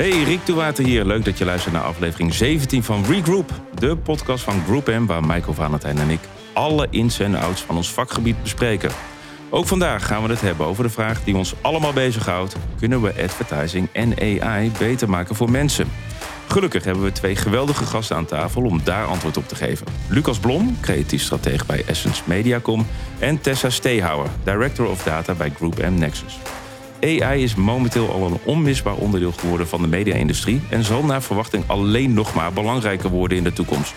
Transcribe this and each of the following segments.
Hey, Rick de Water hier. Leuk dat je luistert naar aflevering 17 van Regroup. De podcast van Group M, waar Michael Valentijn en ik alle ins en outs van ons vakgebied bespreken. Ook vandaag gaan we het hebben over de vraag die ons allemaal bezighoudt. Kunnen we advertising en AI beter maken voor mensen? Gelukkig hebben we twee geweldige gasten aan tafel om daar antwoord op te geven. Lucas Blom, creatief stratege bij Essence Mediacom... en Tessa Steehouwer, Director of Data bij Group M Nexus. AI is momenteel al een onmisbaar onderdeel geworden van de media-industrie... en zal naar verwachting alleen nog maar belangrijker worden in de toekomst.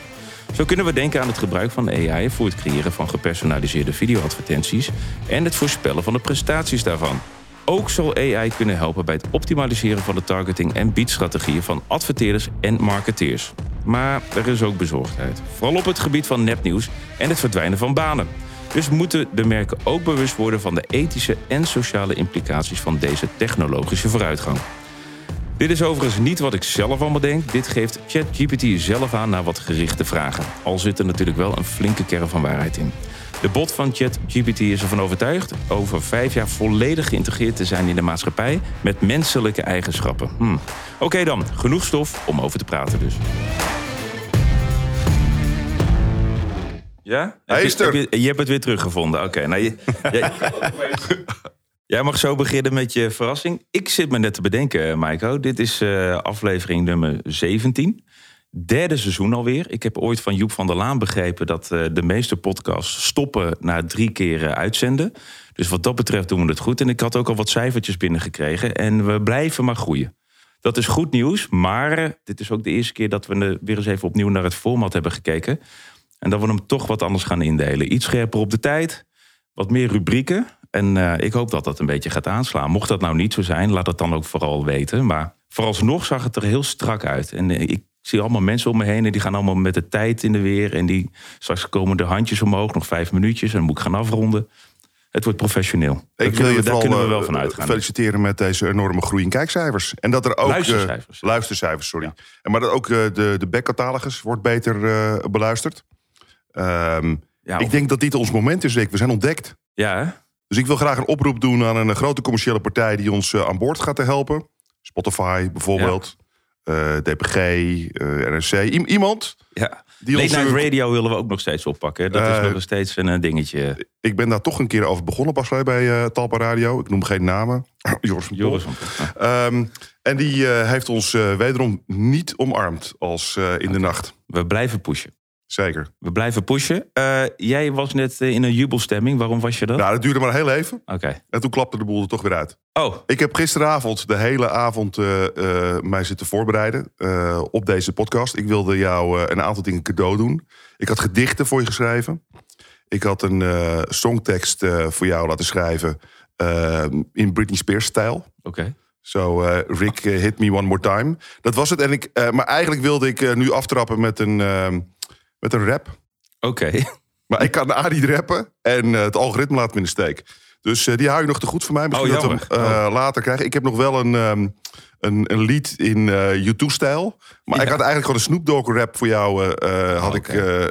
Zo kunnen we denken aan het gebruik van AI voor het creëren van gepersonaliseerde videoadvertenties... en het voorspellen van de prestaties daarvan. Ook zal AI kunnen helpen bij het optimaliseren van de targeting en biedstrategieën van adverteerders en marketeers. Maar er is ook bezorgdheid, vooral op het gebied van nepnieuws en het verdwijnen van banen. Dus moeten de merken ook bewust worden van de ethische en sociale implicaties van deze technologische vooruitgang. Dit is overigens niet wat ik zelf allemaal denk. Dit geeft ChatGPT zelf aan naar wat gerichte vragen. Al zit er natuurlijk wel een flinke kern van waarheid in. De bot van ChatGPT is ervan overtuigd over vijf jaar volledig geïntegreerd te zijn in de maatschappij met menselijke eigenschappen. Hm. Oké dan, genoeg stof om over te praten dus. Ja? Hij is er. Heb je, je hebt het weer teruggevonden. Oké, nou, je, jij, jij mag zo beginnen met je verrassing. Ik zit me net te bedenken, Maiko. Dit is eh, aflevering nummer 17. Derde seizoen alweer. Ik heb ooit van Joep van der Laan begrepen dat eh, de meeste podcasts stoppen na drie keer eh, uitzenden. Dus wat dat betreft doen we het goed. En ik had ook al wat cijfertjes binnengekregen. En we blijven maar groeien. Dat is goed nieuws, maar eh, dit is ook de eerste keer dat we eh, weer eens even opnieuw naar het format hebben gekeken. En dat we hem toch wat anders gaan indelen. Iets scherper op de tijd, wat meer rubrieken. En eh, ik hoop dat dat een beetje gaat aanslaan. Mocht dat nou niet zo zijn, laat het dan ook vooral weten. Maar vooralsnog zag het er heel strak uit. En eh, ik zie allemaal mensen om me heen en die gaan allemaal met de tijd in de weer. En die straks komen de handjes omhoog, nog vijf minuutjes. En dan moet ik gaan afronden. Het wordt professioneel. Daar Ik wil kunnen je we, daar vooral kunnen we wel eh, van uitgaan. feliciteren met deze enorme groei in kijkcijfers. En dat er ook... eh, Luistercijfers. luistercijfers, sorry. En maar dat ook eh, de, de backcatalogus wordt beter eh, beluisterd. Ehm, Ja, ik denk dat dit ons moment is, Rick. We zijn ontdekt. ja, hè? Dus ik wil graag een oproep doen aan een eh, grote commerciële partij... die ons eh, aan boord gaat te helpen. Spotify bijvoorbeeld. eh, DPG, eh, NRC. I- iemand ja. die Late ons... Night eh, Radio willen we ook nog steeds oppakken. Dat is Eh, nog steeds een eh, dingetje. Ik ben daar toch een keer over begonnen pas bij eh, Talpa Radio. Ik noem geen namen. Joris van. Joris. van- Ehm, en die eh, heeft ons eh, wederom niet omarmd als eh, in de nacht. We blijven pushen. Zeker. We blijven pushen. Eh, jij was net eh, in een jubelstemming. Waarom was je dat? Nou, dat duurde maar heel even. Oké. En toen klapte de boel er toch weer uit. Oh, Ik heb gisteravond de hele avond eh, mij zitten voorbereiden op deze podcast. Ik wilde jou een aantal dingen cadeau doen. Ik had gedichten voor je geschreven. Ik had een songtekst voor jou laten schrijven in Britney Spears stijl. oké. Zo, Rick, hit me one more time. Dat was het. En ik, maar eigenlijk wilde ik nu aftrappen met een, met een rap. Oké. Maar ik kan A niet rappen en eh, het algoritme laat me in de steek. Dus eh, die hou je nog te goed voor mij. Misschien Oh, dat we hem eh, later krijgen. Ik heb nog wel een, ehm, een, een lied in eh U2-stijl. Maar Ja. ik had eigenlijk gewoon een Snoop Dogg rap voor jou. eh, eh, had ik, eh,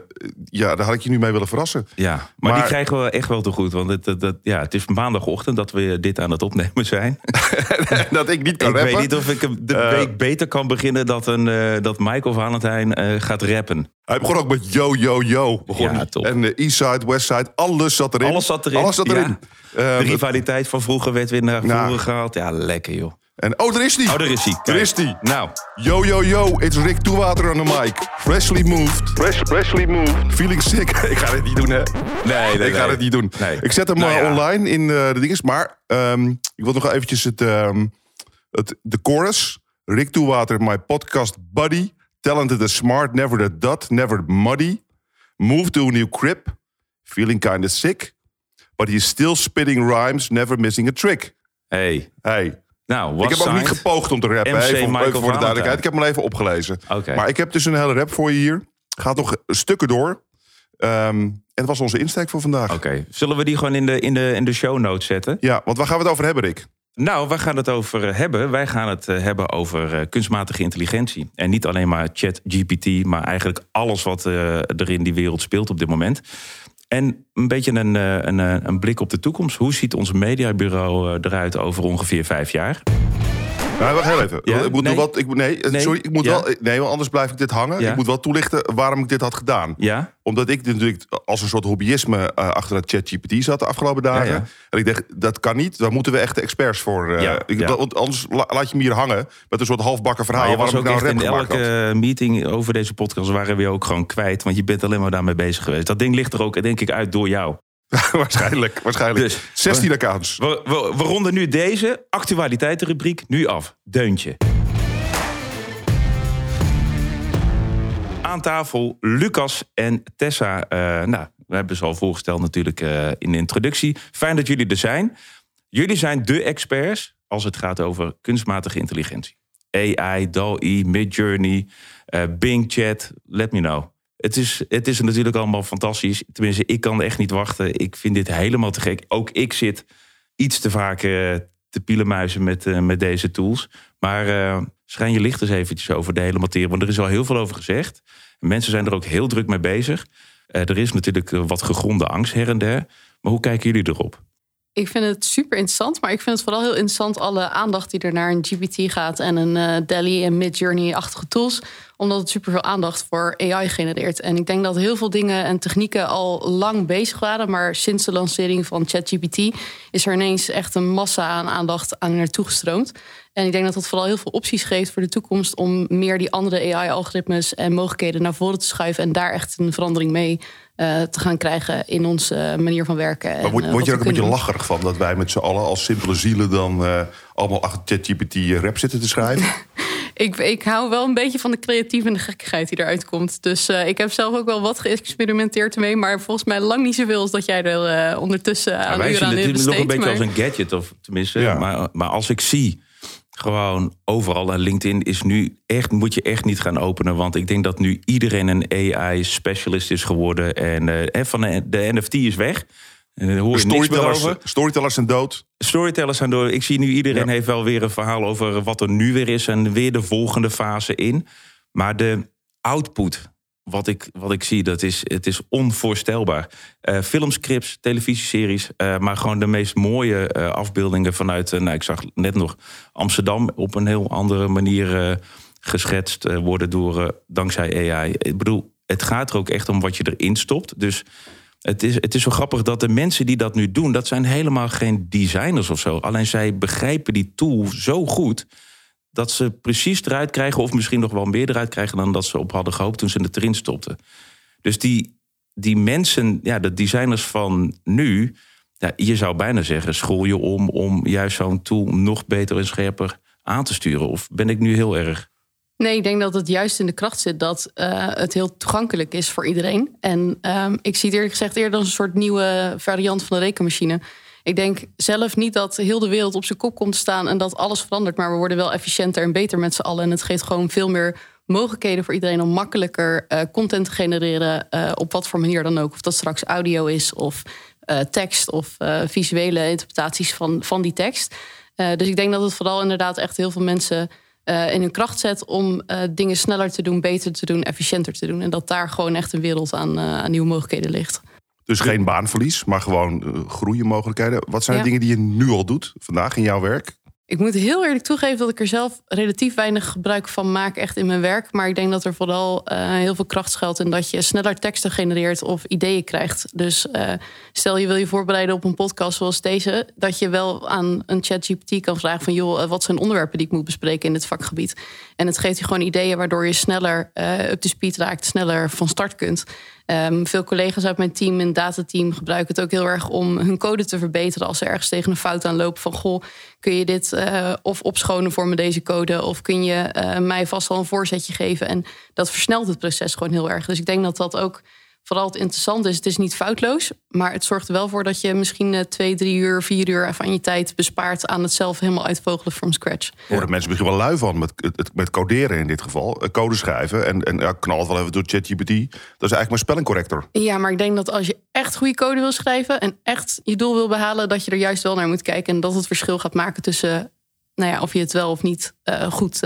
ja, daar had ik je nu mee willen verrassen. Ja, maar, die krijgen we echt wel te goed. Want het, ja, het is maandagochtend dat we dit aan het opnemen zijn. dat ik niet kan ik rappen. weet niet of ik de Eh. week beter kan beginnen... dat, een, eh, dat Michael Valentijn eh, gaat rappen. Hij begon ook met yo, yo, yo. Begon Ja, top. En eh, Eastside, Westside, alles zat erin. Alles zat erin. Alles zat erin. Ja. Eh, De rivaliteit van vroeger werd weer naar Nou. voren gehaald. Ja, lekker joh. En, oh, daar is die. Oh, daar is hij. Daar is die. Nou, Yo, yo, yo, it's Rick Toewater on the mic. Freshly moved. Fresh, freshly moved. Feeling sick. ik ga dit niet doen, hè? nee, nee, ik ga nee. het niet doen. Nee. Ik zet hem Nou eh, ja. online in eh, de dinges. Maar ehm, ik wil nog eventjes het, ehm, het, de chorus. Rick Toewater, my podcast buddy. Talented and smart, never the dot, never muddy. Move to a new crib. Feeling kinda sick. But he's still spitting rhymes, never missing a trick. Hey, Hey, nou, ik heb ook niet gepoogd om te rappen. MC even, voor de duidelijkheid. Ik heb hem even opgelezen. Maar ik heb dus een hele rap voor je hier. Gaat nog stukken door. Ehm, en dat was onze insteek voor vandaag. Oké, zullen we die gewoon in de, in, de, in de show notes zetten? Ja, want waar gaan we het over hebben, Rick? Nou, waar gaan we het over hebben? Wij gaan het eh, hebben over eh, kunstmatige intelligentie. En niet alleen maar ChatGPT, maar eigenlijk alles wat eh, er in die wereld speelt op dit moment. En een beetje een, eh, een, eh, een blik op de toekomst. Hoe ziet ons mediabureau eh, eruit over ongeveer vijf jaar? Nou, wacht heel even. Ja? Ik moet Nee. nog wat. Ik, nee, Nee. sorry. Ik moet Ja. wel. Nee, want anders blijf ik dit hangen. Ja. Ik moet wel toelichten waarom ik dit had gedaan. Ja? Omdat ik natuurlijk als een soort hobbyisme eh, achter het ChatGPT zat de afgelopen dagen. En ik dacht, dat kan niet. Daar moeten we echte experts voor. Ja, ik. Want anders la- laat je me hier hangen met een soort halfbakken verhaal. Je was waarom ik nou echt in elke had. meeting over deze podcast waren we ook gewoon kwijt. Want je bent alleen maar daarmee bezig geweest. Dat ding ligt er ook, denk ik, uit door jou. waarschijnlijk. waarschijnlijk. Dus, 16 accounts. We, we, we ronden nu deze actualiteitenrubriek nu af. Deuntje. Aan tafel Lucas en Tessa. Eh, nou, we hebben ze al voorgesteld natuurlijk eh, in de introductie. Fijn dat jullie er zijn. Jullie zijn de experts als het gaat over kunstmatige intelligentie. AI, DAL-E, Midjourney, eh Bing Chat, let me know. Het is, het is natuurlijk allemaal fantastisch. Tenminste, ik kan echt niet wachten. Ik vind dit helemaal te gek. Ook ik zit iets te vaak eh, te pielenmuizen met, eh, met deze tools. Maar eh, schijn je licht eens eventjes over de hele materie. Want er is al heel veel over gezegd. Mensen zijn er ook heel druk mee bezig. Er is natuurlijk wat gegronde angst her en der. Maar hoe kijken jullie erop? Ik vind het super interessant, maar ik vind het vooral heel interessant alle aandacht die er naar een GPT gaat en een eh DALI en Midjourney-achtige tools, omdat het superveel aandacht voor AI genereert. En ik denk dat heel veel dingen en technieken al lang bezig waren, maar sinds de lancering van ChatGPT is er ineens echt een massa aan aandacht aan naartoe gestroomd. En ik denk dat dat vooral heel veel opties geeft voor de toekomst om meer die andere AI-algoritmes en mogelijkheden naar voren te schuiven en daar echt een verandering mee eh, te gaan krijgen in onze eh, manier van werken. Maar word, eh, word je er ook een beetje lacherig van dat wij met z'n allen als simpele zielen dan eh, allemaal achter ChatGPT rap zitten te schrijven? Ik, ik hou wel een beetje van de creatieve en de gekkigheid die eruit komt. Dus eh, ik heb zelf ook wel wat geëxperimenteerd ermee. Maar volgens mij lang niet zoveel als dat jij er eh, ondertussen aan wij uren zien aan het hebt nog een beetje maar- als een gadget, of tenminste. Ja. Maar, maar als ik zie, gewoon overal, en LinkedIn is nu echt, moet je echt niet gaan openen. Want ik denk dat nu iedereen een AI-specialist is geworden. En, en van de, de NFT is weg. En hoor je storytellers, storytellers zijn dood. Storytellers zijn door. Ik zie nu iedereen Ja. heeft wel weer een verhaal over wat er nu weer is. En weer de volgende fase in. Maar de output, wat ik, wat ik zie, dat is, het is onvoorstelbaar. Eh, filmscripts, televisieseries, eh, maar gewoon de meest mooie eh, afbeeldingen vanuit, nou, ik zag net nog Amsterdam op een heel andere manier geschetst worden door, dankzij AI. Ik bedoel, het gaat er ook echt om wat je erin stopt. Dus het is, het is zo grappig dat de mensen die dat nu doen, dat zijn helemaal geen designers of zo. Alleen zij begrijpen die tool zo goed dat ze precies eruit krijgen, of misschien nog wel meer eruit krijgen dan dat ze op hadden gehoopt toen ze het erin stopten. Dus die, die mensen, ja, de designers van nu, ja, je zou bijna zeggen, school je om om juist zo'n tool nog beter en scherper aan te sturen. Of ben ik nu heel erg? Nee, ik denk dat het juist in de kracht zit dat eh, het heel toegankelijk is voor iedereen. En ehm, ik zie het eerlijk gezegd eerder als een soort nieuwe variant van de rekenmachine. Ik denk zelf niet dat heel de wereld op zijn kop komt te staan en dat alles verandert. Maar we worden wel efficiënter en beter met z'n allen. En het geeft gewoon veel meer mogelijkheden voor iedereen om makkelijker eh, content te genereren. eh, op wat voor manier dan ook. Of dat straks audio is of eh, tekst of visuele interpretaties van, van die tekst. Dus ik denk dat het vooral inderdaad echt heel veel mensen in hun kracht zet om dingen sneller te doen, beter te doen, efficiënter te doen. En dat daar gewoon echt een wereld aan, aan nieuwe mogelijkheden ligt. Dus geen baanverlies, maar gewoon uh, groeienmogelijkheden. Wat zijn de dingen die je nu al doet, vandaag in jouw werk? Ik moet heel eerlijk toegeven dat ik er zelf relatief weinig gebruik van maak, echt in mijn werk. Maar ik denk dat er vooral eh, heel veel kracht schuilt in dat je sneller teksten genereert of ideeën krijgt. Dus eh, stel je wil je voorbereiden op een podcast zoals deze, dat je wel aan een ChatGPT kan vragen van joh, wat zijn onderwerpen die ik moet bespreken in dit vakgebied. En het geeft je gewoon ideeën waardoor je sneller eh up to speed raakt, sneller van start kunt. Ehm, veel collega's uit mijn team, een datateam, gebruiken het ook heel erg om hun code te verbeteren. Als ze ergens tegen een fout aanlopen van goh, kun je dit eh, of opschonen voor me deze code, of kun je eh, mij vast al een voorzetje geven. En dat versnelt het proces gewoon heel erg. Dus ik denk dat dat ook vooral het interessante is. Het is niet foutloos, maar het zorgt er wel voor dat je misschien eh, twee, drie uur, vier uur aan je tijd bespaart aan het zelf helemaal uitvogelen from scratch. Daar worden mensen misschien wel lui van met, met coderen in dit geval. Eh, Code schrijven en, en ja, knal het wel even door ChatGPT. Dat is eigenlijk maar spellingcorrector. Ja, maar ik denk dat als je echt goede code wil schrijven en echt je doel wil behalen, dat je er juist wel naar moet kijken en dat het verschil gaat maken tussen, nou ja, of je het wel of niet eh, goed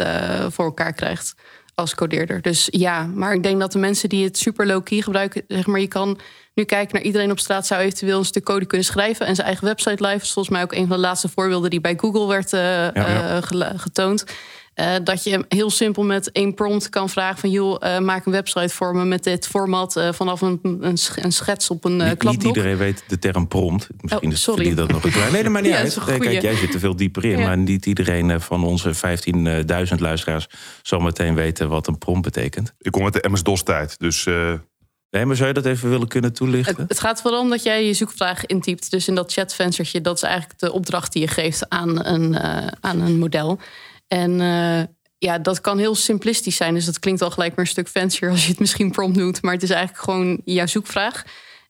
voor elkaar krijgt. Als codeerder. Dus ja, maar ik denk dat de mensen die het super low-key gebruiken, zeg maar, je kan nu kijken naar iedereen op straat zou eventueel een stuk code kunnen schrijven en zijn eigen website live. is volgens mij ook een van de laatste voorbeelden die bij Google werd uh, getoond. Uh, dat je heel simpel met één prompt kan vragen van... joh, uh, maak een website voor me met dit format... Uh, vanaf een, een, een, schets op een niet, niet, iedereen weet de term prompt. Misschien oh, sorry. dat nog een klein... Nee, maar niet ja, uit. Kijk, jij zit er veel dieper in. Ja. Maar niet iedereen van onze 15.000 luisteraars... zal meteen weten wat een prompt betekent. Ik kom uit de MS-DOS-tijd, dus... Nee, maar zou je dat even willen kunnen toelichten? Het, gaat vooral om dat jij je zoekvraag intypt. Dus in dat chatvenstertje, dat is eigenlijk de opdracht die je geeft aan een, aan een model. En ja, dat kan heel simplistisch zijn. Dus dat klinkt al gelijk maar een stuk fancier als je het misschien prompt noemt. Maar het is eigenlijk gewoon jouw zoekvraag.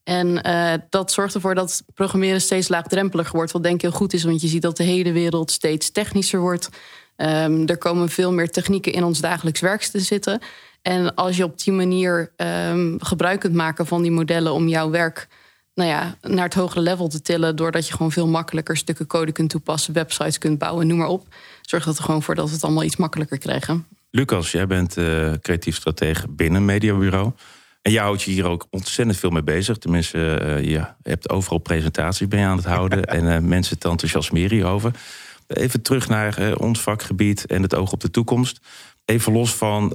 En uh, dat zorgt ervoor dat programmeren steeds laagdrempeliger wordt. Wat denk ik heel goed is, want je ziet dat de hele wereld steeds technischer wordt. Um, er komen veel meer technieken in ons dagelijks werk te zitten. En als je op die manier um, gebruik kunt maken van die modellen om jouw werk nou ja, naar het hogere level te tillen. Doordat je gewoon veel makkelijker stukken code kunt toepassen, websites kunt bouwen, noem maar op. Zorg dat er gewoon voor dat we het allemaal iets makkelijker krijgen. Lucas, jij bent uh, creatief stratege binnen mediabureau. En jij houdt je hier ook ontzettend veel mee bezig. Tenminste, uh, je hebt overal presentaties bij aan het houden. en uh, mensen te enthousiasmeren hierover. Even terug naar ons vakgebied en het oog op de toekomst. Even los van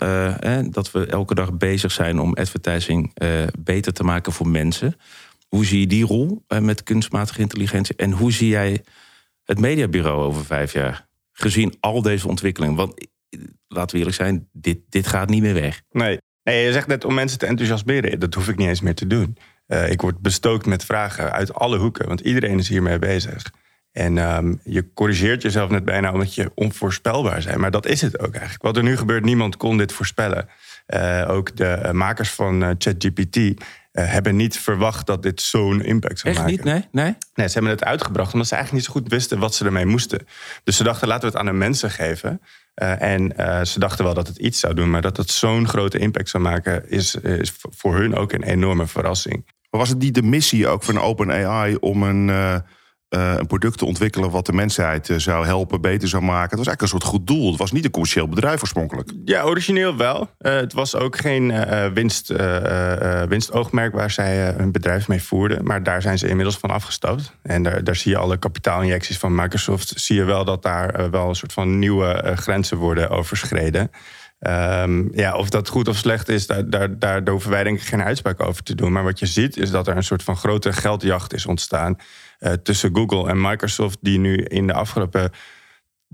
dat we elke dag bezig zijn om advertising beter te maken voor mensen. Hoe zie je die rol eh, met kunstmatige intelligentie? En hoe zie jij het mediabureau over vijf jaar? Gezien al deze ontwikkelingen. Want eh, laten we eerlijk zijn, dit, dit gaat niet meer weg. Nee. je zegt net om mensen te enthousiasmeren. Dat hoef ik niet eens meer te doen. Uh, ik word bestookt met vragen uit alle hoeken, want iedereen is hiermee bezig. En um, je corrigeert jezelf net bijna omdat je onvoorspelbaar bent. Maar dat is het ook eigenlijk. Wat er nu gebeurt, niemand kon dit voorspellen. Uh, ook de makers van uh, ChatGPT uh, hebben niet verwacht dat dit zo'n impact zou Echt maken. niet? Nee? nee? Nee, ze hebben het uitgebracht omdat ze eigenlijk niet zo goed wisten wat ze ermee moesten. Dus ze dachten, laten we het aan de mensen geven. Uh, en uh, ze dachten wel dat het iets zou doen, maar dat het zo'n grote impact zou maken, is, is voor hun ook een enorme verrassing. Maar was het niet de missie ook van OpenAI om een uh, een product te ontwikkelen wat de mensheid uh, zou helpen, beter zou maken. Het was eigenlijk een soort goed doel. Het was niet een commercieel bedrijf oorspronkelijk. Ja, origineel wel. Uh, het was ook geen winst, winstoogmerk waar zij hun bedrijf mee voerden. Maar daar zijn ze inmiddels van afgestapt. En daar, daar zie je alle kapitaalinjecties van Microsoft. Zie je wel dat daar wel een soort van nieuwe grenzen worden overschreden. Um, ja, of dat goed of slecht is, daar, daar, daar denk ik geen uitspraak over te doen. Maar wat je ziet is dat er een soort van grote geldjacht is ontstaan uh, tussen Google en Microsoft, die nu in de afgelopen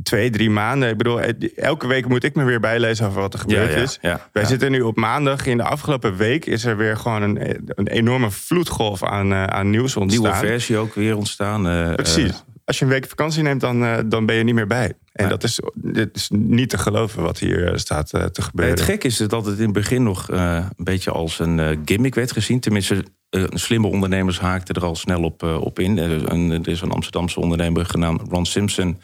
twee, drie maanden. Ik bedoel, elke week moet ik me weer bijlezen over wat er gebeurd ja, ja, is. Ja, Wij zitten nu op maandag. In de afgelopen week is er weer gewoon een, een enorme vloedgolf aan, uh, aan nieuws ontstaan. Nieuwe versie ook weer ontstaan. Uh, Precies. Als je een week vakantie neemt, dan, dan ben je niet meer bij. En dat is, dit is niet te geloven wat hier staat te gebeuren. Het gek is dat het in het begin nog een beetje als een gimmick werd gezien. Tenminste, slimme ondernemers haakten er al snel op, op in. Er is een Amsterdamse ondernemer genaamd Ron Simpson.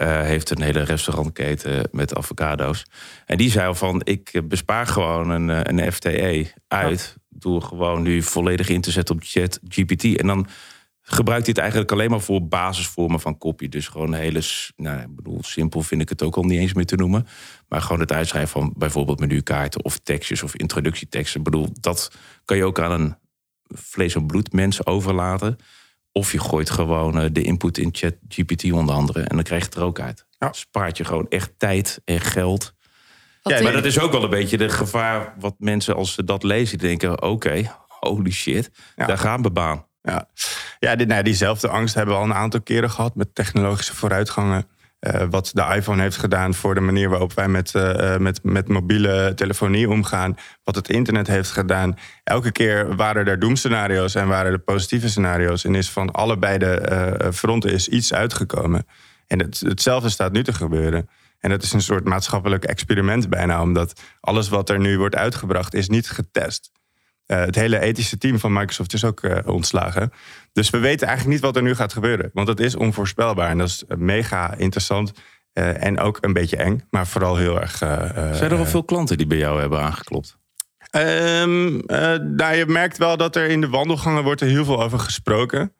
Uh, heeft een hele restaurantketen met avocado's. En die zei al van, ik bespaar gewoon een, een FTE uit... Ja. door gewoon nu volledig in te zetten op chat GPT. En dan gebruikt het eigenlijk alleen maar voor basisvormen van kopie. Dus gewoon een hele, nou, ik bedoel, simpel vind ik het ook al niet eens meer te noemen. Maar gewoon het uitschrijven van bijvoorbeeld menukaarten... of tekstjes of introductieteksten. Ik bedoel, dat kan je ook aan een vlees- en bloedmens overlaten... Of je gooit gewoon de input in chat GPT onder andere. En dan krijg je het er ook uit. Ja. Spaart je gewoon echt tijd en geld. Ja, maar dat is ook wel een beetje de gevaar wat mensen als ze dat lezen denken... oké, okay, holy shit, ja. daar gaan we baan. Ja, ja nou, diezelfde angst hebben we al een aantal keren gehad... met technologische vooruitgangen. Uh, wat de iPhone heeft gedaan voor de manier waarop wij met, uh, met, met mobiele telefonie omgaan. Wat het internet heeft gedaan. Elke keer waren er doemscenario's en waren er positieve scenario's. En is van allebei de fronten is iets uitgekomen. En het, hetzelfde staat nu te gebeuren. En dat is een soort maatschappelijk experiment bijna. Omdat alles wat er nu wordt uitgebracht is niet getest. Uh, het hele ethische team van Microsoft is ook uh, ontslagen. Dus we weten eigenlijk niet wat er nu gaat gebeuren. Want het is onvoorspelbaar. En dat is mega interessant. Uh, en ook een beetje eng. Maar vooral heel erg... Zijn er al veel klanten die bij jou hebben aangeklopt? Um, nou, je merkt wel dat er in de wandelgangen wordt er heel veel over gesproken.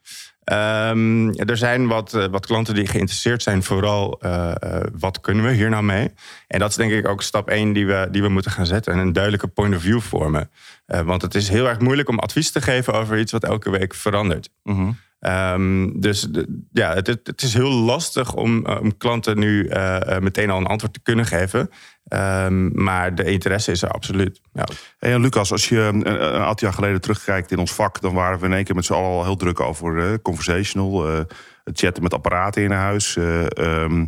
Ehm, er zijn wat, eh, wat klanten die geïnteresseerd zijn, vooral uh, wat kunnen we hier nou mee? En dat is denk ik ook stap één die we, die we moeten gaan zetten. En een duidelijke point of view vormen. Want het is heel erg moeilijk om advies te geven over iets wat elke week verandert. Mm Um, dus ja, het, het, is heel lastig om, om klanten nu meteen al een antwoord te kunnen geven. Um, maar de interesse is er absoluut. Ja. Lucas, als je een, aantal jaar geleden terugkijkt in ons vak, dan waren we in één keer met z'n allen al heel druk over conversational, uh, chatten met apparaten in huis. Um,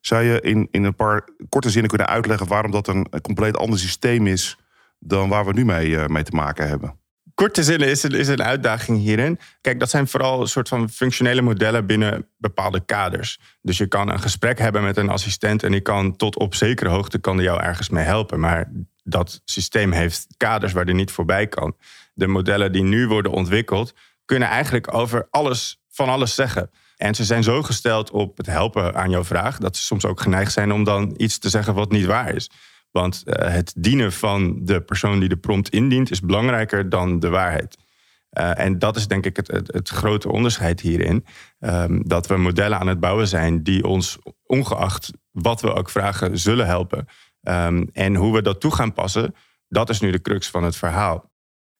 zou je in, in een paar korte zinnen kunnen uitleggen waarom dat een, een compleet ander systeem is dan waar we nu mee, mee te maken hebben? Korte zinnen is is een uitdaging hierin. Kijk, dat zijn vooral een soort van functionele modellen binnen bepaalde kaders. Dus je kan een gesprek hebben met een assistent en die kan tot op zekere hoogte kan die jou ergens mee helpen. Maar dat systeem heeft kaders waar die niet voorbij kan. De modellen die nu worden ontwikkeld, kunnen eigenlijk over alles van alles zeggen. En ze zijn zo gesteld op het helpen aan jouw vraag, dat ze soms ook geneigd zijn om dan iets te zeggen wat niet waar is. Want uh, het dienen van de persoon die de prompt indient is belangrijker dan de waarheid. Uh, en dat is denk ik het, het, grote onderscheid hierin. Um, dat we modellen aan het bouwen zijn die ons, ongeacht wat we ook vragen, zullen helpen. Um, en hoe we dat toe gaan passen, dat is nu de crux van het verhaal.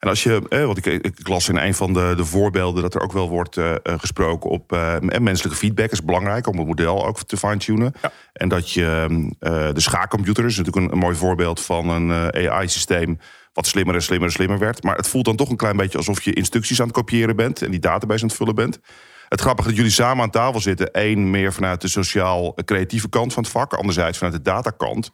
En als je, eh, want ik, ik, las in een van de, de voorbeelden dat er ook wel wordt uh, gesproken op uh, menselijke feedback is belangrijk om het model ook te fine-tunen. Ja. En dat je uh, de schaakcomputer is natuurlijk een, een, mooi voorbeeld van een AI-systeem wat slimmer en slimmer en slimmer werd. Maar het voelt dan toch een klein beetje alsof je instructies aan het kopiëren bent en die database aan het vullen bent. Het grappige dat jullie samen aan tafel zitten. één meer vanuit de sociaal-creatieve kant van het vak, anderzijds vanuit de datakant.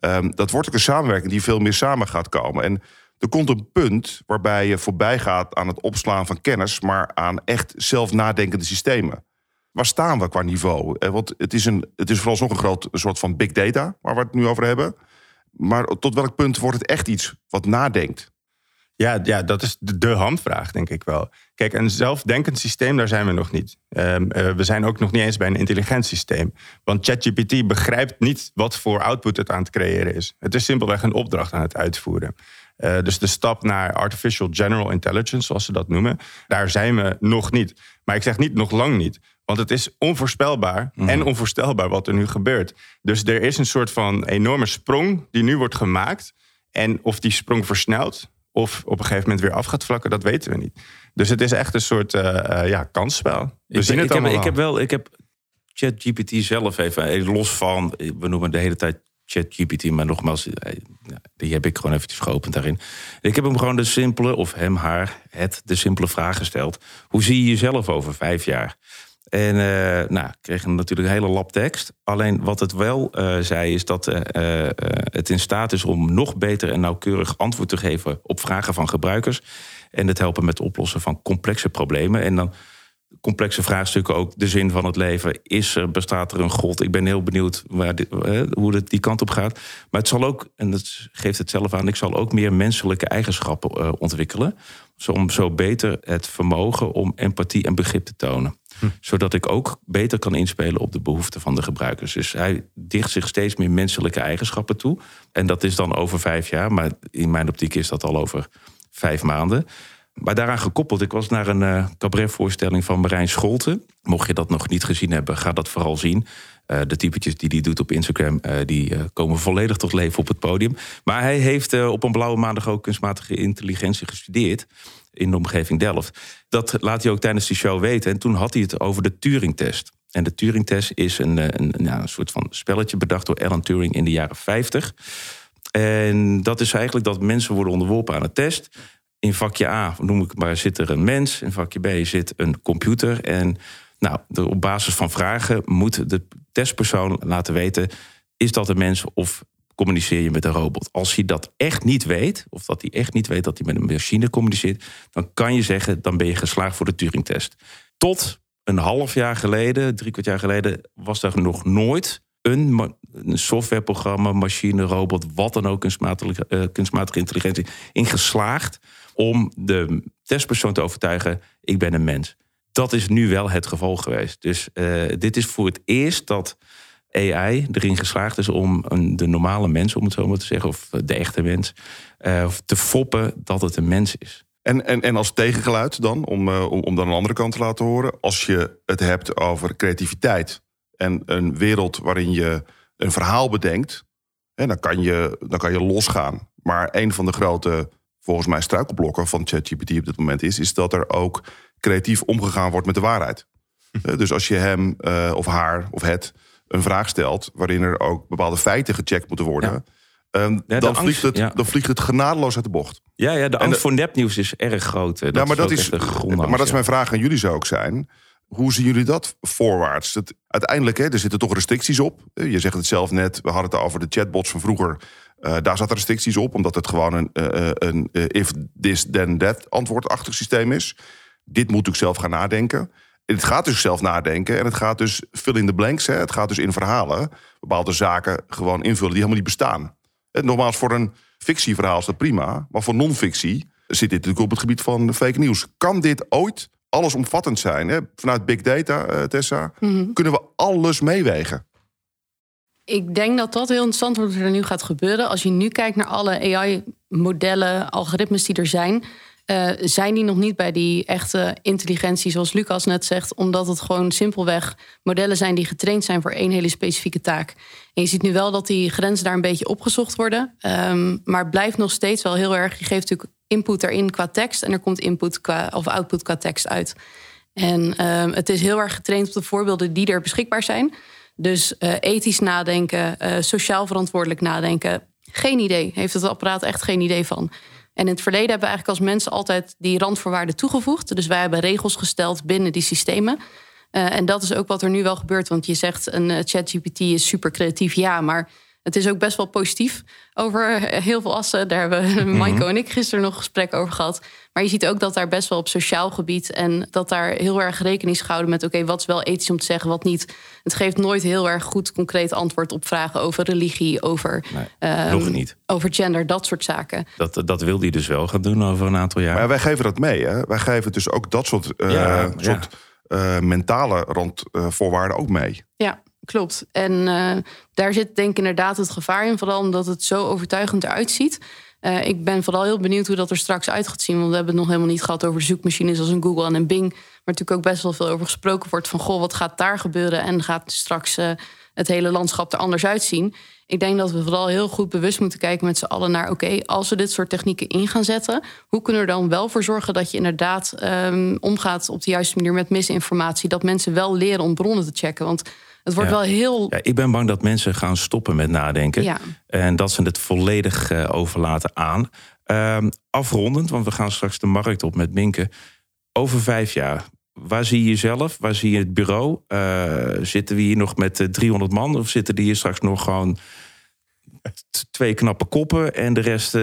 Um, dat wordt ook een samenwerking die veel meer samen gaat komen. En er komt een punt waarbij je voorbij gaat aan het opslaan van kennis, maar aan echt zelf nadenkende systemen. Waar staan we qua niveau? Eh, want het is, een, het is vooralsnog een groot soort van big data waar we het nu over hebben. Maar tot welk punt wordt het echt iets wat nadenkt? Ja, ja dat is de, hamvraag, denk ik wel. Kijk, een zelfdenkend systeem, daar zijn we nog niet. Um, uh, we zijn ook nog niet eens bij een intelligent systeem. Want ChatGPT begrijpt niet wat voor output het aan het creëren is. Het is simpelweg een opdracht aan het uitvoeren. Uh, dus de stap naar artificial general intelligence, zoals ze dat noemen, daar zijn we nog niet. Maar ik zeg niet nog lang niet. Want het is onvoorspelbaar mm. en onvoorstelbaar wat er nu gebeurt. Dus er is een soort van enorme sprong die nu wordt gemaakt. En of die sprong versnelt of op een gegeven moment weer af gaat vlakken, dat weten we niet. Dus het is echt een soort uh, uh, ja, kansspel. We ik, zien het ik, heb, ik heb wel, ik heb ChatGPT zelf even, los van, we noemen de hele tijd ChatGPT, maar nogmaals, eh, die heb ik gewoon eventjes geopend daarin. Ik heb hem gewoon de simpele, of hem, haar, het, de simpele vraag gesteld. Hoe zie je jezelf over vijf jaar? En uh, nou, kreeg natuurlijk een hele lap tekst. Alleen wat het wel uh, zei, is dat het in staat is om nog beter en nauwkeurig antwoord te geven op vragen van gebruikers. En het helpen met het oplossen van complexe problemen. En dan complexe vraagstukken ook de zin van het leven. Is er, bestaat er een God? Ik ben heel benieuwd waar hoe het die kant op gaat. Maar het zal ook, en dat geeft het zelf aan, ik zal ook meer menselijke eigenschappen uh, ontwikkelen. Om zo beter het vermogen om empathie en begrip te tonen. Hm. Zodat ik ook beter kan inspelen op de behoeften van de gebruikers. Dus hij dicht zich steeds meer menselijke eigenschappen toe. En dat is dan over vijf jaar, maar in mijn optiek is dat al over vijf maanden. Maar daaraan gekoppeld, ik was naar een uh, cabaretvoorstelling van Marijn Scholten. Mocht je dat nog niet gezien hebben, ga dat vooral zien. Uh, de typetjes die hij doet op Instagram, uh, die komen volledig tot leven op het podium. Maar hij heeft op een blauwe maandag ook kunstmatige intelligentie gestudeerd in de omgeving Delft. Dat laat hij ook tijdens die show weten. En toen had hij het over de Turing-test. En de Turing-test is een, een, een soort van spelletje bedacht door Alan Turing in de jaren 50. En dat is eigenlijk dat mensen worden onderworpen aan een test. In vakje A, noem ik maar, zit er een mens. In vakje B zit een computer. En nou, op basis van vragen moet de testpersoon laten weten: is dat een mens of communiceer je met een robot? Als hij dat echt niet weet, of dat hij echt niet weet dat hij met een machine communiceert, dan kan je zeggen: dan ben je geslaagd voor de Turing-test. Tot een half jaar geleden, drie kwart jaar geleden, was er nog nooit een, softwareprogramma, machine, robot, wat dan ook, kunstmatige, uh, kunstmatige intelligentie, in geslaagd om de testpersoon te overtuigen: ik ben een mens. Dat is nu wel het geval geweest. Dus uh, dit is voor het eerst dat AI erin geslaagd is om een, de normale mens, om het zo maar te zeggen, of de echte mens, uh, te foppen dat het een mens is. En, en, en als tegengeluid dan, om, uh, om, om dan een andere kant te laten horen... als je het hebt over creativiteit en een wereld waarin je een verhaal bedenkt... En dan, kan je, dan kan je losgaan. Maar een van de grote, volgens mij, struikelblokken van ChatGPT op dit moment is... is dat er ook creatief omgegaan wordt met de waarheid. Hm. Dus als je hem uh, of haar of het een vraag stelt... waarin er ook bepaalde feiten gecheckt moeten worden... Ja. Um, ja, dan, vliegt het, ja. dan vliegt het genadeloos uit de bocht. Ja, ja de angst de, voor nepnieuws is erg groot. Dat ja, maar is dat is, maar dat is mijn vraag aan jullie zou ook zijn. Hoe zien jullie dat voorwaarts? Dat, uiteindelijk, hè, er zitten toch restricties op. Je zegt het zelf net, we hadden het over de chatbots van vroeger. Uh, daar zaten restricties op, omdat het gewoon een, uh, een uh, if this then that antwoordachtig systeem is. Dit moet ik zelf gaan nadenken. Het gaat dus zelf nadenken en het gaat dus fill in the blanks. Hè. Het gaat dus in verhalen bepaalde zaken gewoon invullen die helemaal niet bestaan. En nogmaals, voor een fictieverhaal is dat prima. Maar voor non-fictie zit dit natuurlijk op het gebied van fake nieuws. Kan dit ooit allesomvattend zijn? Hè? Vanuit big data, Tessa, mm-hmm. kunnen we alles meewegen? Ik denk dat dat heel interessant wordt wat er nu gaat gebeuren. Als je nu kijkt naar alle AI-modellen, algoritmes die er zijn... Uh, zijn die nog niet bij die echte intelligentie, zoals Lucas net zegt, omdat het gewoon simpelweg modellen zijn die getraind zijn voor één hele specifieke taak. En je ziet nu wel dat die grenzen daar een beetje opgezocht worden, um, maar blijft nog steeds wel heel erg. Je geeft natuurlijk input erin qua tekst en er komt input qua, of output qua tekst uit. En um, het is heel erg getraind op de voorbeelden die er beschikbaar zijn. Dus uh, ethisch nadenken, uh, sociaal verantwoordelijk nadenken. Geen idee. Heeft het apparaat echt geen idee van. En in het verleden hebben we eigenlijk als mensen altijd die randvoorwaarden toegevoegd. Dus wij hebben regels gesteld binnen die systemen. Uh, en dat is ook wat er nu wel gebeurt. Want je zegt een ChatGPT is super creatief. Ja, maar het is ook best wel positief over heel veel assen. Daar hebben mm Maiko en ik gisteren nog gesprek over gehad. Maar je ziet ook dat daar best wel op sociaal gebied... en dat daar heel erg rekening is gehouden met... oké, wat is wel ethisch om te zeggen, wat niet. Het geeft nooit heel erg goed concreet antwoord op vragen... over religie, over, nee, um, niet. over gender, dat soort zaken. Dat, dat wil hij dus wel gaan doen over een aantal jaar. Maar wij geven dat mee, hè? Wij geven dus ook dat soort, uh, ja, soort ja. Uh, mentale randvoorwaarden ook mee. Ja, klopt. En uh, daar zit denk ik inderdaad het gevaar in. Vooral omdat het zo overtuigend eruit ziet. Uh, ik ben vooral heel benieuwd hoe dat er straks uit gaat zien. Want we hebben het nog helemaal niet gehad over zoekmachines als een Google en een Bing. Waar natuurlijk ook best wel veel over gesproken wordt. Van goh, wat gaat daar gebeuren? En gaat straks uh, het hele landschap er anders uitzien? Ik denk dat we vooral heel goed bewust moeten kijken met z'n allen naar... oké, als we dit soort technieken in gaan zetten... hoe kunnen we er dan wel voor zorgen dat je inderdaad um, omgaat... op de juiste manier met misinformatie? Dat mensen wel leren om bronnen te checken. Want het wordt ja. wel heel. Ja, ik ben bang dat mensen gaan stoppen met nadenken. Ja. En dat ze het volledig uh, overlaten aan. Uh, afrondend, want we gaan straks de markt op met Minken. Over vijf jaar. Waar zie je jezelf? Waar zie je het bureau? Uh, zitten we hier nog met 300 man? Of zitten er hier straks nog gewoon twee knappe koppen en de rest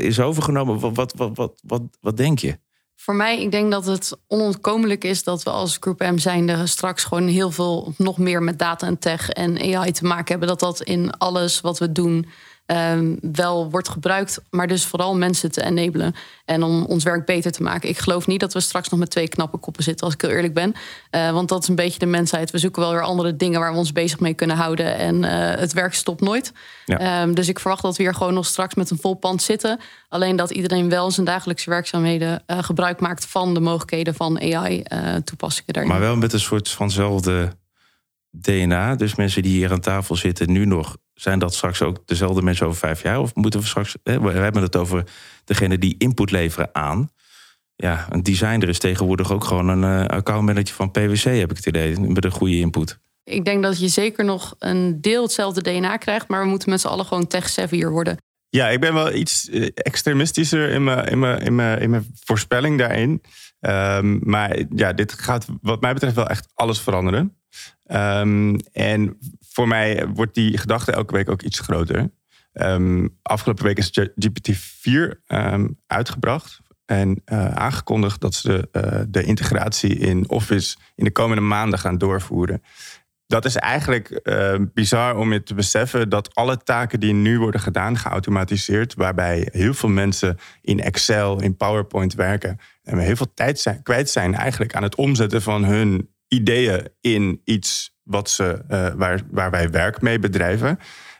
is overgenomen? Wat, wat, wat, wat, wat, wat denk je? Voor mij, ik denk dat het onontkomelijk is dat we als Group M zijnde straks gewoon heel veel nog meer met data en tech en AI te maken hebben. Dat dat in alles wat we doen um, wel wordt gebruikt, maar dus vooral mensen te enablen en om ons werk beter te maken. Ik geloof niet dat we straks nog met twee knappe koppen zitten, als ik heel eerlijk ben. Uh, want dat is een beetje de mensheid. We zoeken wel weer andere dingen waar we ons bezig mee kunnen houden. En uh, het werk stopt nooit. Ja. Um, dus ik verwacht dat we hier gewoon nog straks met een vol pand zitten. Alleen dat iedereen wel zijn dagelijkse werkzaamheden uh, gebruik maakt van de mogelijkheden van AI-toepassingen daarin. Maar wel met een soort vanzelfde DNA. Dus mensen die hier aan tafel zitten nu nog, zijn dat straks ook dezelfde mensen over vijf jaar? Of moeten we straks, hè, we hebben het over degene die input leveren aan. Ja, een designer is tegenwoordig ook gewoon een uh, accountmanager van PwC, heb ik het idee, met een goede input. Ik denk dat je zeker nog een deel hetzelfde DNA krijgt, maar we moeten met z'n allen gewoon tech-savvier worden. Ja, ik ben wel iets eh, extremistischer in mijn, in mijn, in mijn, in mijn voorspelling daarin. Um, maar ja, dit gaat wat mij betreft wel echt alles veranderen. Um, en voor mij wordt die gedachte elke week ook iets groter. Um, afgelopen week is GPT-4 um, uitgebracht en uh, aangekondigd dat ze de, uh, de, integratie in Office in de komende maanden gaan doorvoeren. Dat is eigenlijk uh, bizar om je te beseffen dat alle taken die nu worden gedaan, geautomatiseerd, waarbij heel veel mensen in Excel, in PowerPoint werken en we heel veel tijd zijn, kwijt zijn eigenlijk aan het omzetten van hun ideeën in iets wat ze, uh, waar, waar wij werk mee bedrijven.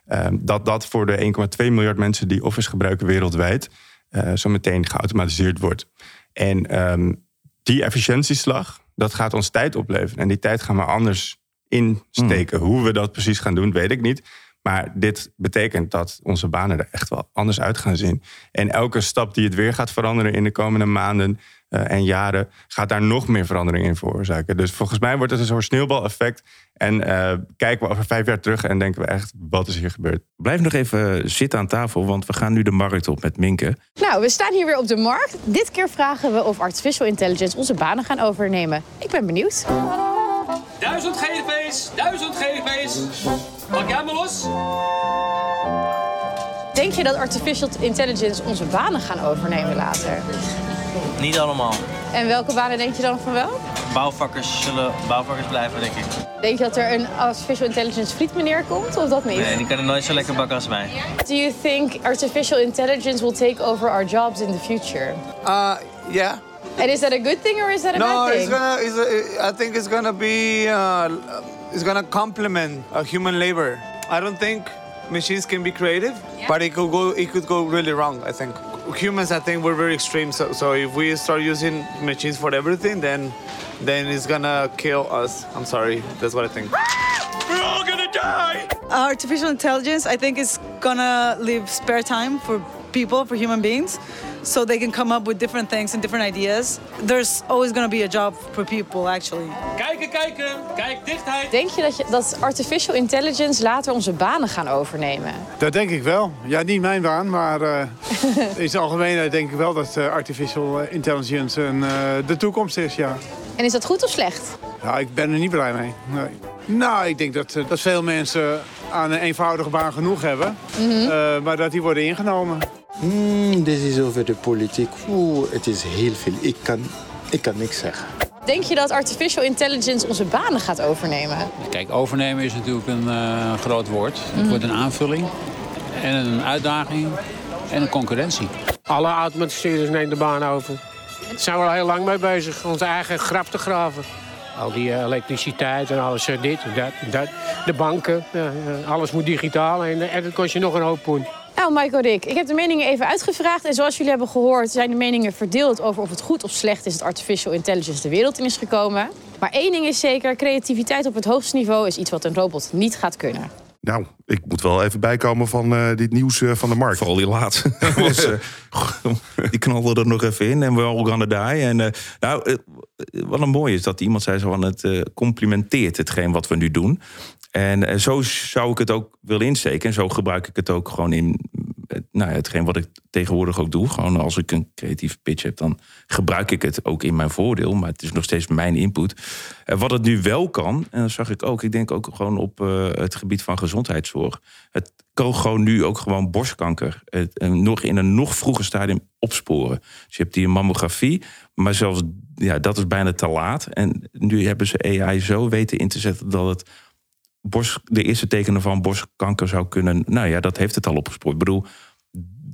Uh, dat dat voor de 1,2 miljard mensen die Office gebruiken wereldwijd uh, zo meteen geautomatiseerd wordt. En ehm, die efficiëntieslag, dat gaat ons tijd opleveren. En die tijd gaan we anders insteken. Hoe we dat precies gaan doen, weet ik niet. Maar dit betekent dat onze banen er echt wel anders uit gaan zien. En elke stap die het weer gaat veranderen in de komende maanden eh, en jaren, gaat daar nog meer verandering in veroorzaken. Dus volgens mij wordt het een soort sneeuwbaleffect. En uh, kijken we over vijf jaar terug en denken we echt, wat is hier gebeurd? Blijf nog even zitten aan tafel, want we gaan nu de markt op met Minke. Nou, we staan hier weer op de markt. Dit keer vragen we of artificial intelligence onze banen gaan overnemen. Ik ben benieuwd. Duizend GDP's, duizend GDP's. Pak jij maar los. Denk je dat artificial intelligence onze banen gaan overnemen later? Niet allemaal. En welke banen denk je dan van wel? Bouwvakkers zullen bouwvakkers blijven, denk ik. Denk je dat er een artificial intelligence friet meneer komt of dat niet? Nee, die kunnen nooit zo lekker bakken als mij. Do you think artificial intelligence will take over our jobs in the future? Uh, yeah. And is that a good thing or is that a No, bad it's thing? gonna. It's, uh, I think it's gonna be. Uh, it's gonna complement uh, human labor. I don't think machines can be creative, but it could go. It could go really wrong. I think humans. I think we're very extreme. So, so if we start using machines for everything, then, then it's gonna kill us. I'm sorry. That's what I think. We're all gonna die. artificial intelligence i think is gonna leave spare time for people for human beings so they can come up with different things and different ideas there's always gonna be a job for people actually Kijken, kijken. Kijk, dichtheid. Denk je dat, je dat artificial intelligence later onze banen gaan overnemen? Dat denk ik wel. Ja, niet mijn baan, maar eh, in zijn algemeenheid denk ik wel dat eh, artificial eh, intelligence een, eh, de toekomst is, ja. En is dat goed of slecht? Ja, ik ben er niet blij mee. Nee. Nou, ik denk dat, dat veel mensen aan een eenvoudige baan genoeg hebben, eh, maar dat die worden ingenomen. Hmm, dit is over de politiek. Oeh, het is heel veel. Ik kan, ik kan niks zeggen. Denk je dat artificial intelligence onze banen gaat overnemen? Kijk, overnemen is natuurlijk een eh, groot woord. Het wordt een aanvulling en een uitdaging en een concurrentie. Alle automatiseurs nemen de baan over. Daar zijn we al heel lang mee bezig, onze eigen grap te graven. Al die eh, elektriciteit en alles, eh, dit en dat en dat. De banken, alles moet digitaal en, en dat kost je nog een hoop poen. Nou, Michael Rick, ik heb de meningen even uitgevraagd. En zoals jullie hebben gehoord, zijn de meningen verdeeld over of het goed of slecht is dat artificial intelligence de wereld in is gekomen. Maar één ding is zeker: creativiteit op het hoogste niveau is iets wat een robot niet gaat kunnen. Nou, ik moet wel even bijkomen van eh, dit nieuws eh, van de markt. Vooral die laatste. Was, eh, die knalde er nog even in en we all gonna die. En, nou, wat een mooi is dat iemand zei zo van het eh, complimenteert hetgeen wat we nu doen. En eh, zo zou ik het ook willen insteken. En zo gebruik ik het ook gewoon in eh, nou ja, hetgeen wat ik tegenwoordig ook doe. Gewoon als ik een creatieve pitch heb, dan gebruik ik het ook in mijn voordeel. Maar het is nog steeds mijn input. En wat het nu wel kan, en dat zag ik ook. Ik denk ook gewoon op eh, het gebied van gezondheidszorg. Het kan gewoon nu ook gewoon borstkanker eh, nog in een nog vroeger stadium opsporen. Dus je hebt die mammografie, maar zelfs ja, dat is bijna te laat. En nu hebben ze AI zo weten in te zetten dat het borst, de eerste tekenen van borstkanker zou kunnen. Nou ja, dat heeft het al opgespoord. Ik bedoel,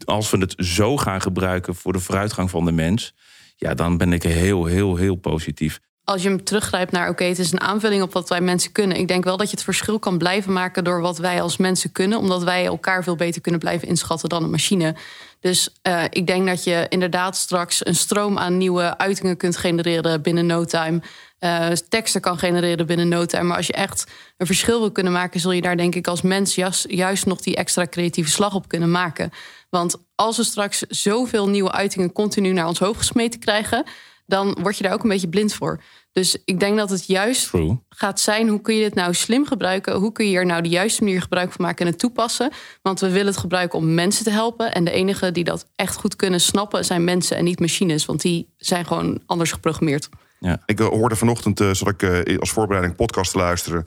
als we het zo gaan gebruiken voor de vooruitgang van de mens, ja, dan ben ik heel, heel, heel positief. Als je hem teruggrijpt naar, oké, het is een aanvulling op wat wij mensen kunnen. Ik denk wel dat je het verschil kan blijven maken door wat wij als mensen kunnen. Omdat wij elkaar veel beter kunnen blijven inschatten dan een machine. Dus uh, ik denk dat je inderdaad straks een stroom aan nieuwe uitingen kunt genereren binnen no time. Uh, teksten kan genereren binnen no time. Maar als je echt een verschil wil kunnen maken, zul je daar denk ik als mens juist, juist nog die extra creatieve slag op kunnen maken. Want als we straks zoveel nieuwe uitingen continu naar ons hoofd gesmeten krijgen, dan word je daar ook een beetje blind voor. Dus ik denk dat het juist True. gaat zijn: hoe kun je dit nou slim gebruiken? Hoe kun je hier nou de juiste manier gebruik van maken en het toepassen? Want we willen het gebruiken om mensen te helpen. En de enigen die dat echt goed kunnen snappen zijn mensen en niet machines, want die zijn gewoon anders geprogrammeerd. Ja. Ik uh, hoorde vanochtend, uh, zat ik uh, als voorbereiding podcast te luisteren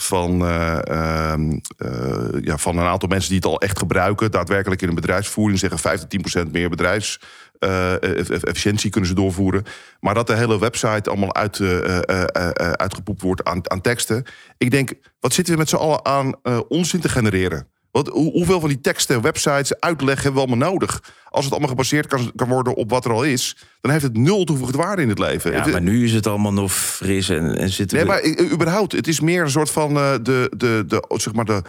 van, uh, uh, ja, van een aantal mensen die het al echt gebruiken. Daadwerkelijk in een bedrijfsvoering zeggen 5 tot 10 procent meer bedrijfsefficiëntie kunnen ze doorvoeren. Maar dat de hele website allemaal uit, uh, uitgepoept wordt aan, aan, teksten. Ik denk, wat zitten we met z'n allen aan onzin te genereren? Wat, hoe, hoeveel van die teksten, websites, uitleg hebben we allemaal nodig? Als het allemaal gebaseerd kan, kan worden op wat er al is, dan heeft het nul toegevoegde waarde in het leven. Ja, maar nu is het allemaal nog fris en, en zitten nee, we... maar überhaupt, het is meer een soort van uh, de, de, de, zeg maar de.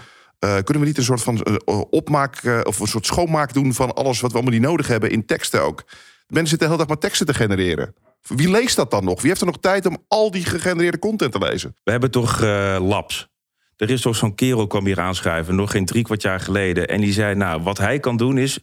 Uh, kunnen we niet een soort van uh, opmaak of een soort schoonmaak doen van alles wat we allemaal niet nodig hebben in teksten ook? Mensen zitten de hele dag maar teksten te genereren. Wie leest dat dan nog? Wie heeft er nog tijd om al die gegenereerde content te lezen? We hebben toch eh, labs. Er is toch zo'n kerel kwam hier aanschuiven, nog geen drie kwart jaar geleden. En die zei, nou, wat hij kan doen is...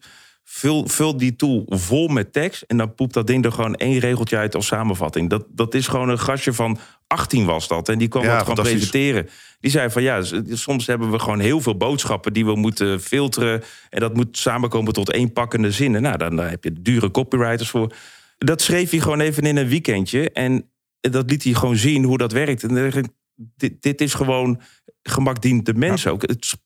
Vul, vul die tool vol met tekst en dan poept dat ding er gewoon één regeltje uit als samenvatting. Dat, dat is gewoon een gastje van 18 was dat. En die kwam Ja, dat gewoon presenteren. Die zei van ja, soms hebben we gewoon heel veel boodschappen die we moeten filteren. En dat moet samenkomen tot één pakkende zinnen. Nou, dan, dan heb je dure copywriters voor. Dat schreef hij gewoon even in een weekendje. En dat liet hij gewoon zien hoe dat werkt. En dan dacht ik, dit, dit is gewoon gemak dient de mens ook. Het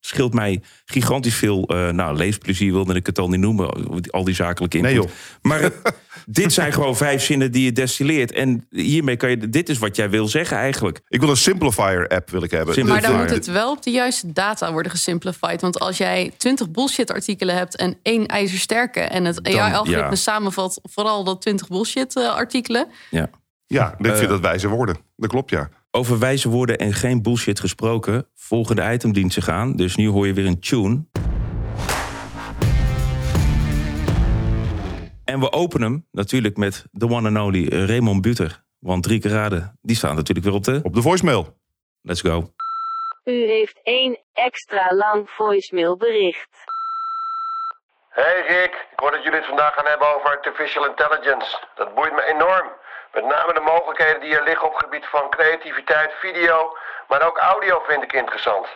scheelt mij gigantisch veel eh, nou, leesplezier, wilde ik het al niet noemen. Al die zakelijke input. Nee, joh. Maar dit zijn gewoon vijf zinnen die je destilleert. En hiermee kan je... Dit is wat jij wil zeggen eigenlijk. Ik wil een simplifier app wil ik hebben. Maar dan moet het wel op de juiste data worden gesimplified. Want als jij 20 bullshit artikelen hebt en één ijzersterke... en het AI-algoritme ja. samenvat vooral dat 20 bullshit eh, artikelen... Ja. Ja, ik Eh, vind dat wijze woorden. Dat klopt, ja. Over wijze woorden en geen bullshit gesproken. Volgende itemdiensten gaan. Dus nu hoor je weer een tune. En we openen hem natuurlijk met de one and only Raymond Buter. Want drie keer raden, die staan natuurlijk weer op de... Op de voicemail. Let's go. U heeft één extra lang voicemailbericht. Hey Rick, ik hoor dat jullie het vandaag gaan hebben over artificial intelligence. Dat boeit me enorm. Met name de mogelijkheden die er liggen op het gebied van creativiteit, video, maar ook audio vind ik interessant.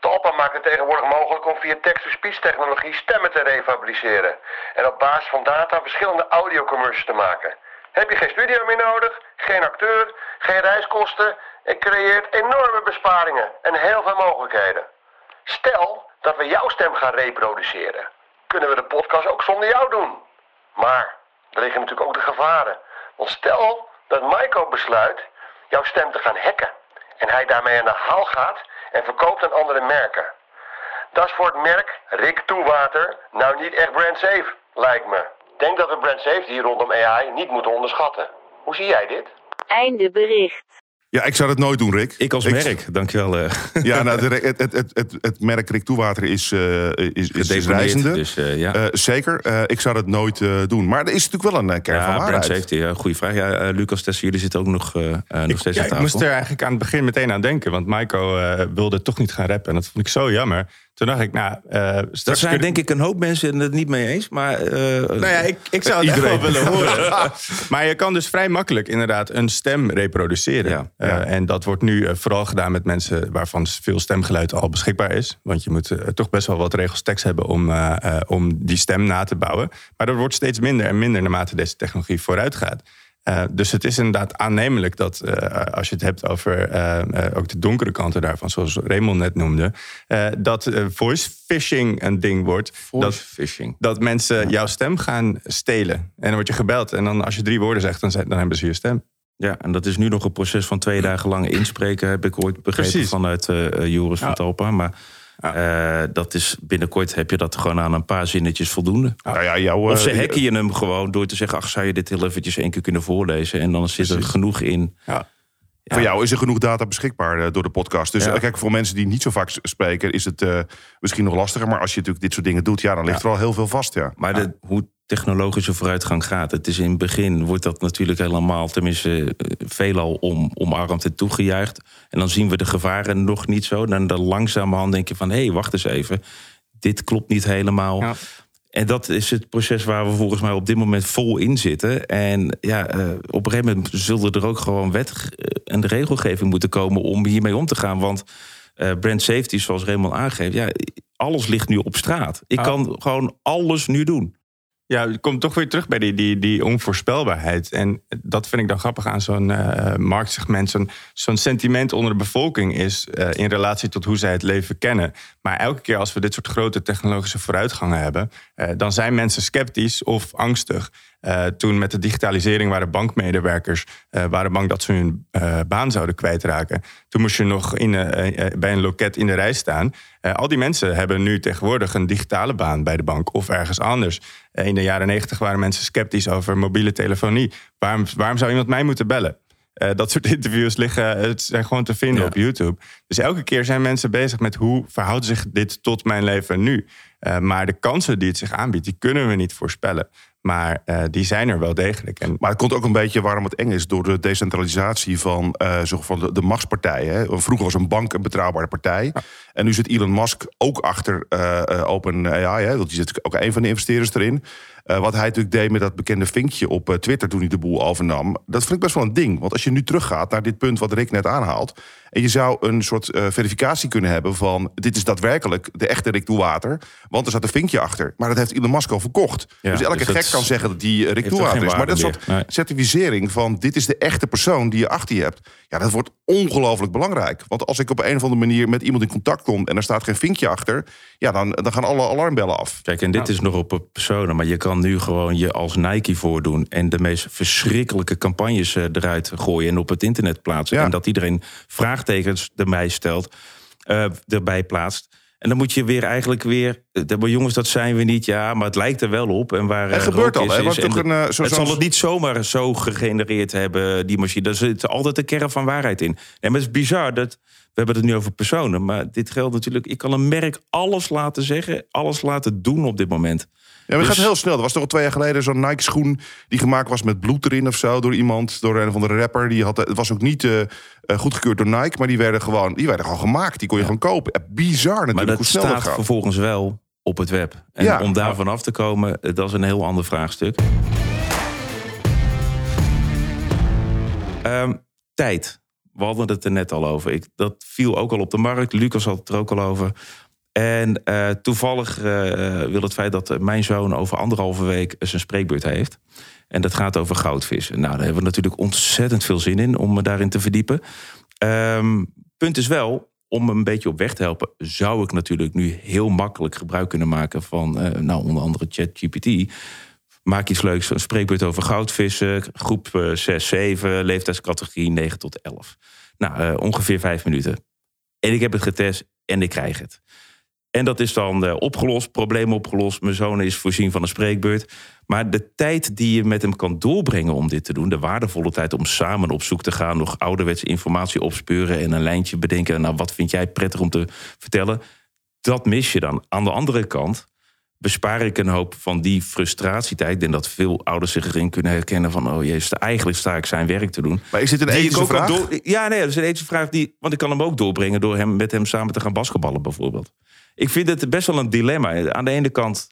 Talpa maakt het tegenwoordig mogelijk om via text-to-speech technologie stemmen te refabriceren. En op basis van data verschillende audiocommercials te maken. Heb je geen studio meer nodig, geen acteur, geen reiskosten en creëert enorme besparingen en heel veel mogelijkheden. Stel dat we jouw stem gaan reproduceren. Kunnen we de podcast ook zonder jou doen? Maar er liggen natuurlijk ook de gevaren. Want stel dat Maiko besluit jouw stem te gaan hacken. En hij daarmee aan de haal gaat en verkoopt aan andere merken. Dat is voor het merk Rick Toewater nou niet echt brand safe, lijkt me. Denk dat we brand safety rondom AI niet moeten onderschatten. Hoe zie jij dit? Einde bericht. Ja, ik zou dat nooit doen, Rick. Ik als merk, dankjewel. eh. Ja, nou, de- het, het, het, het, merk Rick Toewater is, eh, is, is, reizende. dus, eh, ja. Zeker. Eh, ik zou dat nooit eh, doen. Maar er is natuurlijk wel een kern van Ja, brand waarheid. safety, ja, goede vraag. Ja, Lucas Tessen, jullie zitten ook nog, nog steeds Ja, aan ik tafel. moest er eigenlijk aan het begin meteen aan denken. Want Maiko eh, wilde toch niet gaan rappen. En dat vond ik zo jammer. Toen dacht ik, nou... eh Daar straks zijn kun- denk ik een hoop mensen het niet mee eens. Maar, eh, Nou ja, ik, ik zou het echt wel willen horen. maar je kan dus vrij makkelijk inderdaad een stem reproduceren. Eh, en dat wordt nu eh, vooral gedaan met mensen waarvan veel stemgeluid al beschikbaar is. Want je moet eh, toch best wel wat regels tekst hebben om, eh, eh, om die stem na te bouwen. Maar dat wordt steeds minder en minder naarmate deze technologie vooruit gaat. Eh, dus het is inderdaad aannemelijk dat eh, als je het hebt over eh, ook de donkere kanten daarvan, zoals Raymond net noemde, dat voice phishing een ding wordt. dat, phishing. dat mensen jouw stem gaan stelen. En dan word je gebeld en dan als je drie woorden zegt, dan, dan hebben ze je stem. Ja, en dat is nu nog een proces van twee dagen lang inspreken, heb ik ooit begrepen Precies. vanuit Joris van. Talpa. Maar eh, dat is binnenkort heb je dat gewoon aan een paar zinnetjes voldoende. Nou ja, jouw, of ze eh, hacken je hem gewoon door te zeggen: ach, zou je dit heel eventjes één keer kunnen voorlezen? En dan zit er genoeg in. Voor jou is er genoeg data beschikbaar eh, door de podcast. Dus Ja. eh, kijk, voor mensen die niet zo vaak spreken, is het eh, misschien nog lastiger. Maar als je natuurlijk dit soort dingen doet, ja, dan ligt er al heel veel vast. Ja. Maar de, hoe technologische vooruitgang gaat. Het is in het begin wordt dat natuurlijk helemaal, tenminste veelal om, omarmd en toegejuicht. En dan zien we de gevaren nog niet zo. Dan, dan langzamerhand denk je van, hé, hey, wacht eens even. Dit klopt niet helemaal. En dat is het proces waar we volgens mij op dit moment vol in zitten. En ja, eh, op een gegeven moment zullen er ook gewoon wet eh, en de regelgeving moeten komen om hiermee om te gaan. Want eh, brand safety, zoals Raymond aangeeft, ja, alles ligt nu op straat. Ik Ah. kan gewoon alles nu doen. Ja, je komt toch weer terug bij die, die, die onvoorspelbaarheid. En dat vind ik dan grappig aan zo'n eh, marktsegment. Zo'n zo'n sentiment onder de bevolking is eh, in relatie tot hoe zij het leven kennen. Maar elke keer als we dit soort grote technologische vooruitgangen hebben, eh, dan zijn mensen sceptisch of angstig. Eh, toen met de digitalisering waren bankmedewerkers eh, waren bang dat ze hun eh, baan zouden kwijtraken. Toen moest je nog in, bij een loket in de rij staan. Al die mensen hebben nu tegenwoordig een digitale baan bij de bank of ergens anders. In de jaren negentig waren mensen sceptisch over mobiele telefonie. Waarom, waarom zou iemand mij moeten bellen? Dat soort interviews liggen, het zijn gewoon te vinden op YouTube. Dus elke keer zijn mensen bezig met hoe verhoudt zich dit tot mijn leven nu. Maar de kansen die het zich aanbiedt, die kunnen we niet voorspellen. Maar eh, die zijn er wel degelijk. En Maar het komt ook een beetje waarom het eng is door de decentralisatie van, zo van de, de machtspartijen. Hè. Vroeger was een bank een betrouwbare partij. En nu zit Elon Musk ook achter eh eh, OpenAI. Hè. Want die zit ook een van de investeerders erin. Eh, wat hij natuurlijk deed met dat bekende vinkje op eh, Twitter toen hij de boel overnam. Dat vind ik best wel een ding. Want als je nu teruggaat naar dit punt wat Rick net aanhaalt. En je zou een soort eh, verificatie kunnen hebben van... dit is daadwerkelijk de echte Rick Doelwater. Want er zat een vinkje achter. Maar dat heeft Elon Musk al verkocht. Ja, dus elke dus gek kan zeggen dat die Rick Doelwater geen is. Maar dat soort. Nee. certificering van dit is de echte persoon die je achter je hebt. Ja, dat wordt ongelooflijk belangrijk. Want als ik op een of andere manier met iemand in contact kom... en er staat geen vinkje achter... ja, dan, dan gaan alle alarmbellen af. Kijk, en dit is nog op een personen, maar je kan nu gewoon je als Nike voordoen en de meest verschrikkelijke campagnes eh, eruit gooien en op het internet plaatsen. Ja. En dat iedereen vraagtekens erbij stelt, eh, erbij plaatst. En dan moet je weer eigenlijk weer. eh, Maar jongens, dat zijn we niet. Ja, maar het lijkt er wel op. En waar Het eh, gebeurt al, is, is- en een, eh, zo- het zal het niet zomaar zo gegenereerd hebben, die machine. Daar zit altijd een kern van waarheid in. En het is bizar dat. We hebben het nu over personen, maar dit geldt natuurlijk. Ik kan een merk alles laten zeggen, alles laten doen op dit moment. Ja, maar het Dus- gaat heel snel. Er was toch al twee jaar geleden zo'n Nike-schoen... die gemaakt was met bloed erin of zo door iemand. Door een van de rapper. Die had, het was ook niet eh, goedgekeurd door Nike... maar die werden gewoon, die werden gewoon gemaakt. Die kon je gewoon kopen. Eh, Bizar natuurlijk Maar dat hoe snel dat staat gaat. vervolgens wel op het web. En Ja. om daarvan af te komen, dat is een heel ander vraagstuk. Ehm, tijd. We hadden het er net al over. Ik, dat viel ook al op de markt. Lucas had het er ook al over. En eh, toevallig eh, wil het feit dat mijn zoon over anderhalve week zijn spreekbeurt heeft. En dat gaat over goudvissen. Nou, daar hebben we natuurlijk ontzettend veel zin in om me daarin te verdiepen. Ehm, punt is wel, om een beetje op weg te helpen, zou ik natuurlijk nu heel makkelijk gebruik kunnen maken van, eh, nou, onder andere ChatGPT. Maak iets leuks, een spreekbeurt over goudvissen, groep eh, 6, 7, leeftijdscategorie 9 tot 11. Nou, eh, ongeveer vijf minuten. En ik heb het getest en ik krijg het. En dat is dan eh, opgelost, probleem opgelost. Mijn zoon is voorzien van een spreekbeurt. Maar de tijd die je met hem kan doorbrengen om dit te doen, de waardevolle tijd om samen op zoek te gaan, nog ouderwetse informatie opspeuren en een lijntje bedenken. Nou, wat vind jij prettig om te vertellen? Dat mis je dan. Aan de andere kant bespaar ik een hoop van die frustratietijd. Ik denk dat veel ouders zich erin kunnen herkennen van... oh jezus, eigenlijk sta ik zijn werk te doen. Maar is dit een ethische vraag? door- ja, nee, dat is een ethische vraag. Die, want ik kan hem ook doorbrengen door hem, met hem samen te gaan basketballen bijvoorbeeld. Ik vind het best wel een dilemma. Aan de ene kant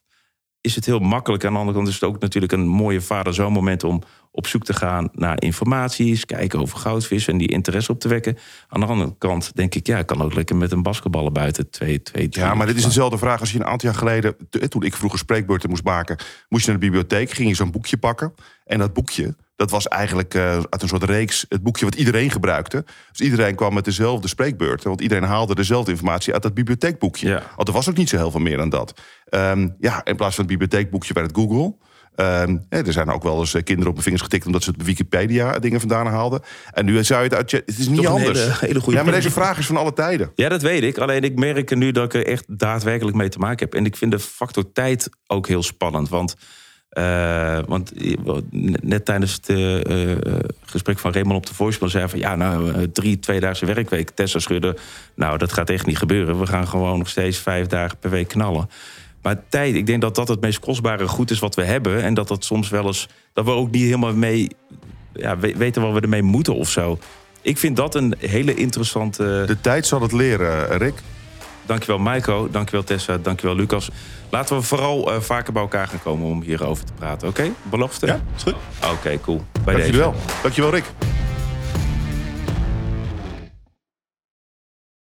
is het heel makkelijk. Aan de andere kant is het ook natuurlijk een mooie vader-zoon moment... om op zoek te gaan naar informaties, kijken over goudvis... en die interesse op te wekken. Aan de andere kant denk ik, ja, ik kan ook lekker met een basketballen buiten. Twee, twee, drie Ja, maar dit is dezelfde vraag als je een aantal jaar geleden... toen ik vroeger spreekbeurten moest maken... moest je naar de bibliotheek, ging je zo'n boekje pakken. En dat boekje, dat was eigenlijk eh, uit een soort reeks... het boekje wat iedereen gebruikte. Dus iedereen kwam met dezelfde spreekbeurten. Want iedereen haalde dezelfde informatie uit dat bibliotheekboekje. Want er was ook niet zo heel veel meer dan dat. Ehm, ja, in plaats van het bibliotheekboekje werd het Google... Ehm, er zijn ook wel eens eh, kinderen op hun vingers getikt... omdat ze het Wikipedia dingen vandaan haalden. En nu zou je het uit... Het is niet Toch anders. hele- hele goede ja, maar deze vraag is van alle tijden. Ja, dat weet ik. Alleen ik merk er nu dat ik er echt daadwerkelijk mee te maken heb. En ik vind de factor tijd ook heel spannend. Want, eh, want net tijdens het eh, eh, gesprek van Raymond op de voicemail zei van... ja, nou, drie tweedaagse werkweek, Tessa schudden. Nou, dat gaat echt niet gebeuren. We gaan gewoon nog steeds vijf dagen per week knallen. Maar tijd, ik denk dat dat het meest kostbare goed is wat we hebben. En dat dat soms wel eens... dat we ook niet helemaal mee... Ja, we- weten wat we ermee moeten of zo. Ik vind dat een hele interessante... De tijd zal het leren, Rick. Dankjewel Maiko, dankjewel Tessa, dankjewel Lucas. Laten we vooral eh, vaker bij elkaar gaan komen om hierover te praten, oké? Belofte? Ja, is goed. Oké, cool. Bij Dank deze. jullie wel. Dankjewel, Rick.